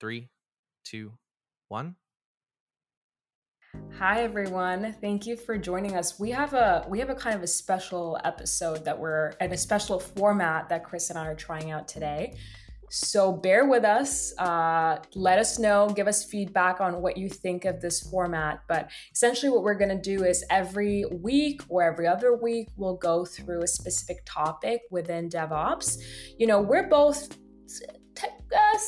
three, two, one. Hi everyone. Thank you for joining us. We have a we have a kind of a special episode that we're and a special format that Chris and I are trying out today. So bear with us. Uh, let us know. Give us feedback on what you think of this format. But essentially, what we're going to do is every week or every other week, we'll go through a specific topic within DevOps. You know, we're both te- uh,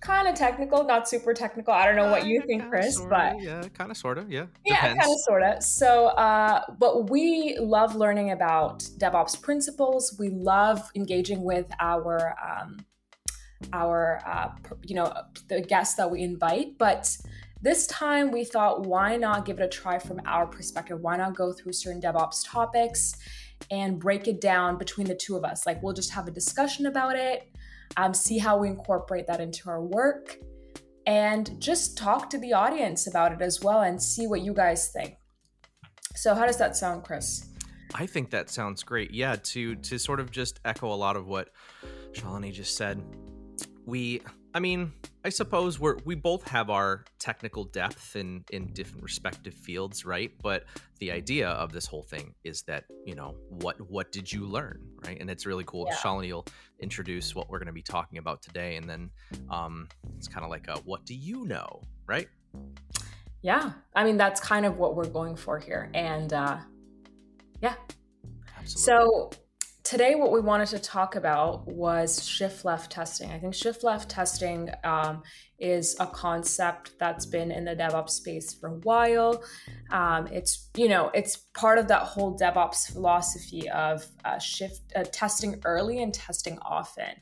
kind of technical, not super technical. I don't know what you think, Chris, sorta, but yeah, kind of, sort of, yeah, yeah, kind of, sort of. So, uh, but we love learning about DevOps principles. We love engaging with our um, our uh, you know the guests that we invite, but. This time we thought, why not give it a try from our perspective? Why not go through certain DevOps topics and break it down between the two of us? Like, we'll just have a discussion about it um, see how we incorporate that into our work, and just talk to the audience about it as well and see what you guys think. So, how does that sound, Chris? I think that sounds great. Yeah, to to sort of just echo a lot of what Shalini just said. We, I mean, I suppose we're we both have our technical depth in in different respective fields, right? But the idea of this whole thing is that you know what what did you learn, right? And it's really cool. Yeah. Shalini will introduce what we're going to be talking about today, and then um, it's kind of like a what do you know, right? Yeah, I mean that's kind of what we're going for here, and uh, yeah. Absolutely. So today what we wanted to talk about was shift left testing. I think shift left testing um, is a concept that's been in the devops space for a while. Um, it's you know it's part of that whole devops philosophy of uh, shift uh, testing early and testing often.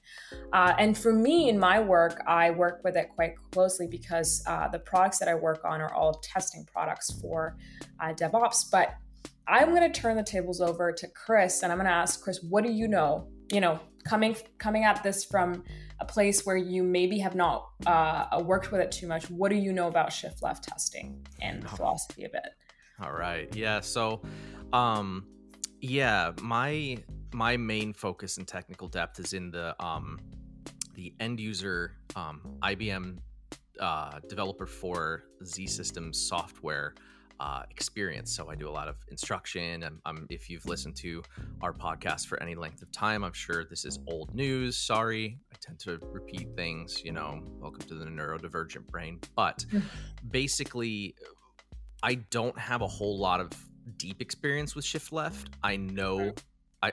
Uh, and for me in my work i work with it quite closely because uh, the products that i work on are all testing products for uh, devops. But I'm going to turn the tables over to Chris and I'm going to ask Chris, what do you know? You know, coming coming at this from a place where you maybe have not uh, worked with it too much, what do you know about shift left testing and the philosophy of it? All right. Yeah. So, um, yeah, my my main focus in technical depth is in the um, the end user um, IBM uh, developer for Z Systems software uh, experience. So I do a lot of instruction. And um, if you've listened to our podcast for any length of time, I'm sure this is old news. Sorry, I tend to repeat things. You know, welcome to the neurodivergent brain. But hmm. basically, I don't have a whole lot of deep experience with shift left. I know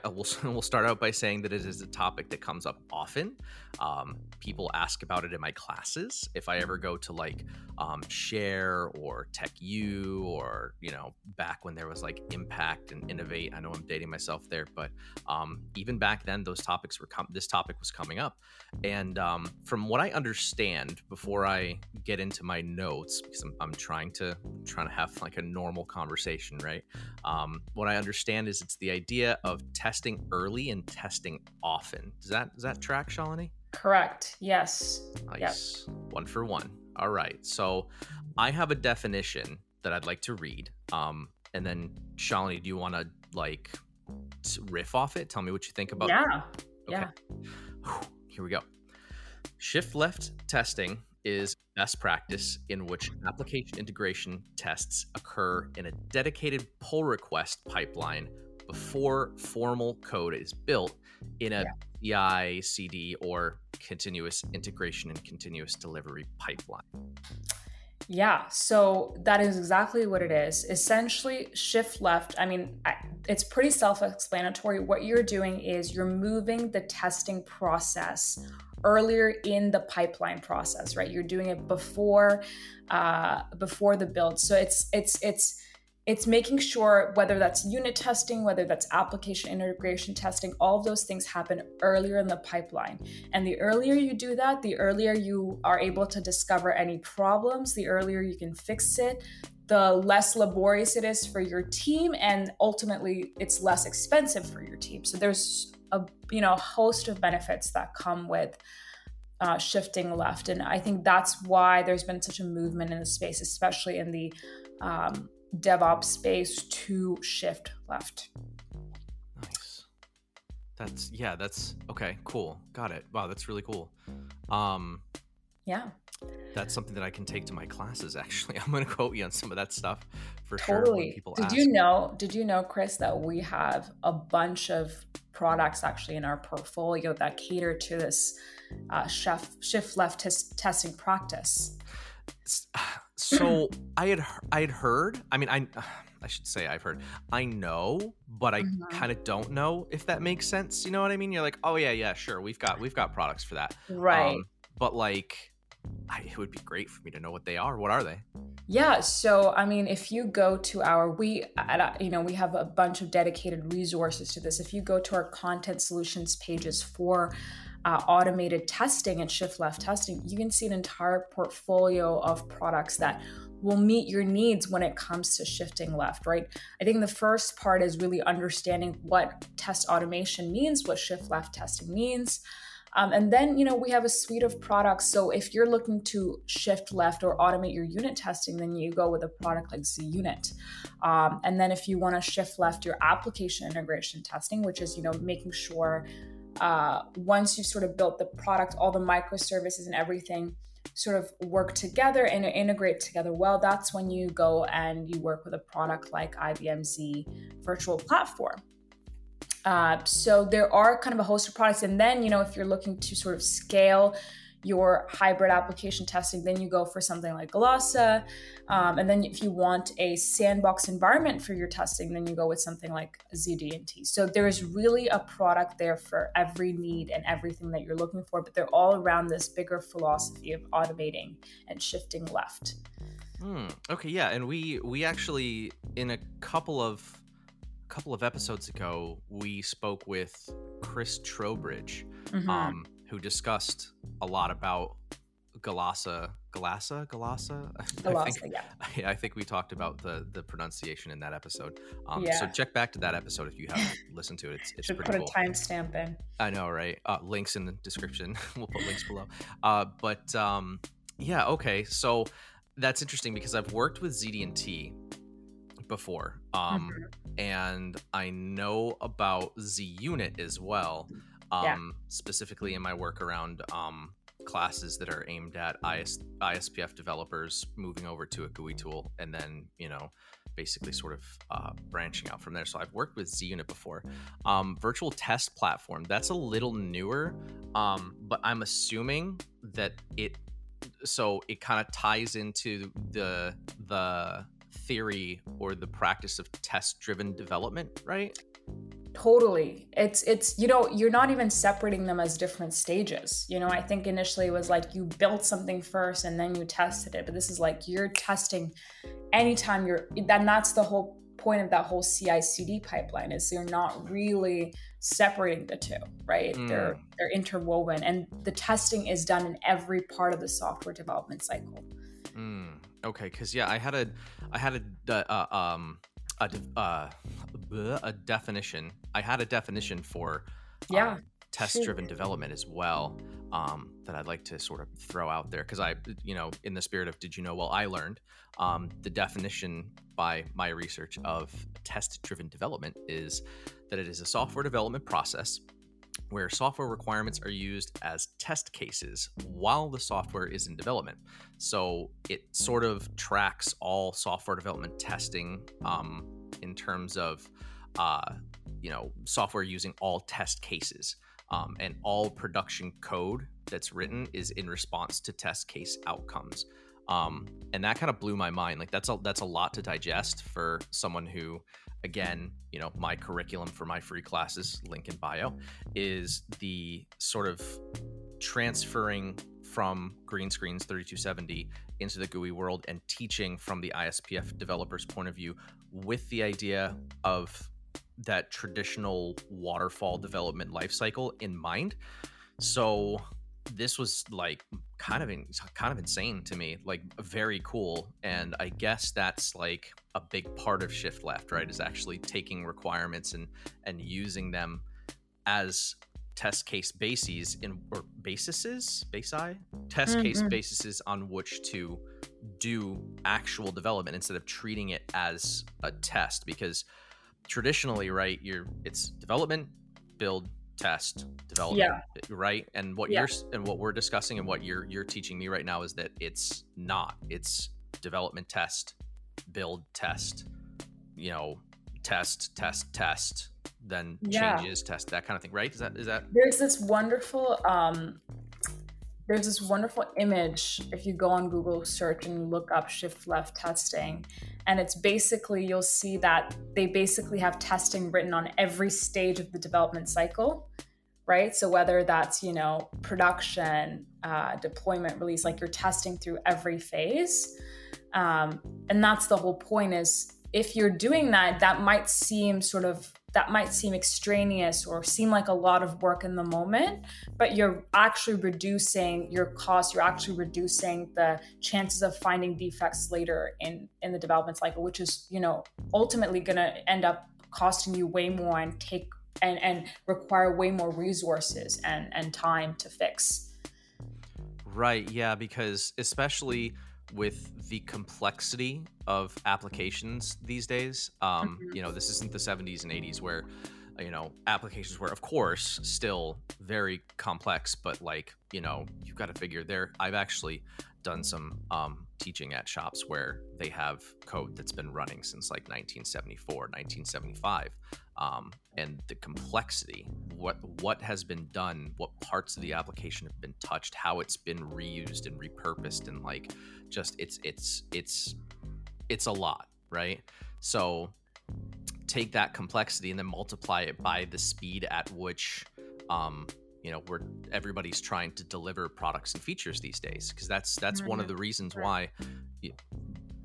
I will will start out by saying that it is a topic that comes up often. Um, people ask about it in my classes. If I ever go to like um, Share or Tech U or you know back when there was like Impact and Innovate. I know I'm dating myself there, but um, even back then, those topics were com- this topic was coming up. And um, from what I understand, before I get into my notes, because I'm, I'm trying to I'm trying to have like a normal conversation, right? Um, what I understand is it's the idea of testing early and testing often. Does that does that track, Shalini? Correct. Yes. Nice. Yep. One for one. All right. So I have a definition that I'd like to read. Um, and then Shalini, do you want to like riff off it? Tell me what you think about. Yeah. Okay. Yeah. Here we go. Shift left testing is best practice in which application integration tests occur in a dedicated pull request pipeline before formal code is built in a yeah. CI, CD, or continuous integration and continuous delivery pipeline. Yeah, so that is exactly what it is. Essentially, shift left. I mean, it's pretty self explanatory. What you're doing is you're moving the testing process earlier in the pipeline process, right? You're doing it before uh, before the build. So it's it's it's it's making sure whether that's unit testing, whether that's application integration testing, all of those things happen earlier in the pipeline. And the earlier you do that, the earlier you are able to discover any problems, the earlier you can fix it, the less laborious it is for your team, and ultimately it's less expensive for your team. So there's a you know host of benefits that come with uh, shifting left, and I think that's why there's been such a movement in the space, especially in the um, DevOps space to shift left. Nice. That's yeah, that's okay, cool. Got it. Wow, that's really cool. Um Yeah. That's something that I can take to my classes. Actually, I'm going to quote you on some of that stuff for totally. sure. People did ask. you know? Did you know, Chris, that we have a bunch of products actually in our portfolio that cater to this uh, shift shift left tes- testing practice? So I had I had heard. I mean, I I should say I've heard. I know, but I Mhm. kind of don't know if that makes sense. You know what I mean? You're like, oh yeah, yeah, sure. We've got we've got products for that. Right. Um, but like, I, it would be great for me to know what they are. What are they? Yeah, so I mean, if you go to our we, at, you know, we have a bunch of dedicated resources to this. If you go to our content solutions pages for uh, automated testing and shift left testing, you can see an entire portfolio of products that will meet your needs when it comes to shifting left. Right. I think the first part is really understanding what test automation means, what shift left testing means. Um, and then, you know, we have a suite of products. So if you're looking to shift left or automate your unit testing, then you go with a product like Z Unit. Um, and then if you want to shift left your application integration testing, which is, you know, making sure uh, once you've sort of built the product, all the microservices and everything sort of work together and integrate together well, that's when you go and you work with a product like IBM Z Virtual Platform. Uh, so there are kind of a host of products, and then you know if you're looking to sort of scale your hybrid application testing, then you go for something like Galasa. Um, and then if you want a sandbox environment for your testing, then you go with something like ZDNT. So there's really a product there for every need and everything that you're looking for, but they're all around this bigger philosophy of automating and shifting left. Hmm. Okay, yeah, and we we actually in a couple of couple of episodes ago we spoke with Chris Trowbridge, Mhm. um, who discussed a lot about Galasa, Galasa, Galasa. I think yeah. I think we talked about the the pronunciation in that episode. Um, Yeah. So check back to that episode if you haven't listened to it. It's, it's Should pretty put cool. a timestamp in. I know, right? Uh, links in the description. we'll put links below. Uh, but um, yeah, okay. So that's interesting because I've worked with ZD&T before, um, Mhm. and I know about Z Unit as well. Um, Yeah. Specifically in my work around um, classes that are aimed at IS, ISPF developers moving over to a GUI tool, and then you know basically sort of uh, branching out from there. So I've worked with ZUnit before. Um, virtual test platform, that's a little newer, um, but I'm assuming that it so it kind of ties into the the theory or the practice of test driven development, right? Totally. It's it's you know, you're not even separating them as different stages. You know, I think initially it was like you built something first and then you tested it, but this is like you're testing anytime you're then that's the whole point of that whole CI/CD pipeline is you're not really separating the two, right? They're they're interwoven and the testing is done in every part of the software development cycle. Mm, okay, because yeah, I had a, I had a, uh, um, a, uh, a definition. I had a definition for Yeah. um, test-driven development as well um, that I'd like to sort of throw out there because I, you know, in the spirit of did you know? Well, I learned um, the definition by my research of test-driven development is that it is a software development process where software requirements are used as test cases while the software is in development. So it sort of tracks all software development testing um, in terms of, uh, you know, software using all test cases. Um, and all production code that's written is in response to test case outcomes. Um, and that kind of blew my mind. Like that's a that's a lot to digest for someone who, again, you know, my curriculum for my free classes, link in bio, is the sort of transferring from green screens 3270 into the GUI world and teaching from the ISPF developer's point of view with the idea of that traditional waterfall development lifecycle in mind. So this was like kind of in, kind of insane to me, like very cool. And I guess that's like a big part of shift left, right? Is actually taking requirements and and using them as test case bases in or bases basi test case Mhm. bases on which to do actual development instead of treating it as a test because traditionally right you're it's development build test, develop, yeah. right? And what yeah. you're and what we're discussing and what you're you're teaching me right now is that it's not. It's development, test, build, test. You know, test, test, test, then yeah. changes, test, that kind of thing, right? Is that is that? There's this wonderful um, there's this wonderful image if you go on Google search and look up shift left testing. And it's basically, you'll see that they basically have testing written on every stage of the development cycle, right? So whether that's, you know, production, uh, deployment, release, like you're testing through every phase. Um, and that's the whole point is if you're doing that, that might seem sort of that might seem extraneous or seem like a lot of work in the moment, but you're actually reducing your cost. You're actually reducing the chances of finding defects later in in the development cycle, which is you know ultimately going to end up costing you way more and take and and require way more resources and and time to fix. Right. Yeah. Because especially with the complexity of applications these days. Um, mm-hmm. You know, this isn't the 70s and 80s where, you know, applications were, of course, still very complex, but like, you know, you've got to figure there. I've actually done some um, teaching at shops where they have code that's been running since like 1974, 1975. Um, and the complexity, what what has been done, what parts of the application have been touched, how it's been reused and repurposed, and like just it's it's it's it's a lot, right? So take that complexity and then multiply it by the speed at which um, you know where everybody's trying to deliver products and features these days because that's that's mm-hmm. one of mm-hmm. the reasons why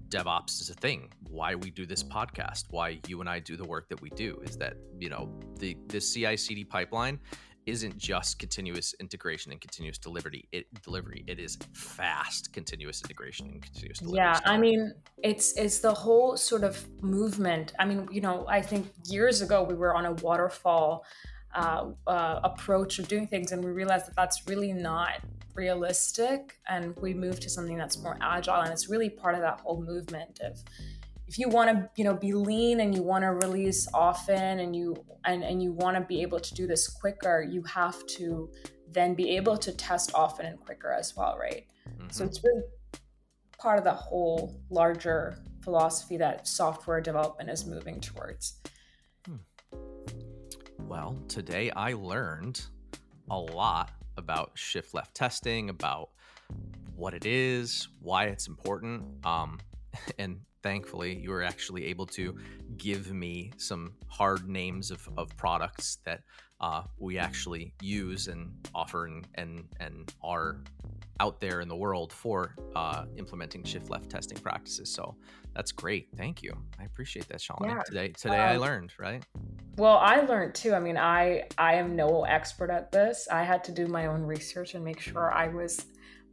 DevOps is a thing. Why we do this podcast, why you and I do the work that we do, is that you know the the CI/CD pipeline isn't just continuous integration and continuous delivery. It delivery. It is fast continuous integration and continuous delivery. Yeah, I mean, it's it's the whole sort of movement. I mean, you know, I think years ago we were on a waterfall uh, uh, approach of doing things, and we realized that that's really not realistic, and we moved to something that's more agile, and it's really part of that whole movement of if you want to you know be lean and you want to release often and you and, and you want to be able to do this quicker you have to then be able to test often and quicker as well right mm-hmm. so it's really part of the whole larger philosophy that software development is moving towards hmm. well today i learned a lot about shift left testing about what it is why it's important um, and thankfully, you were actually able to give me some hard names of, of products that uh, we actually use and offer and, and, and are out there in the world for uh, implementing shift left testing practices. So that's great. Thank you. I appreciate that, Shalini. Yeah. Today, today um, I learned, right? Well, I learned too. I mean, I I am no expert at this. I had to do my own research and make sure I was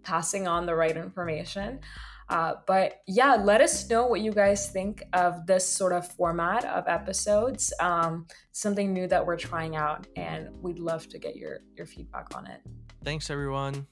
passing on the right information. Uh, but yeah, let us know what you guys think of this sort of format of episodes. Um, something new that we're trying out, and we'd love to get your your feedback on it. Thanks, everyone.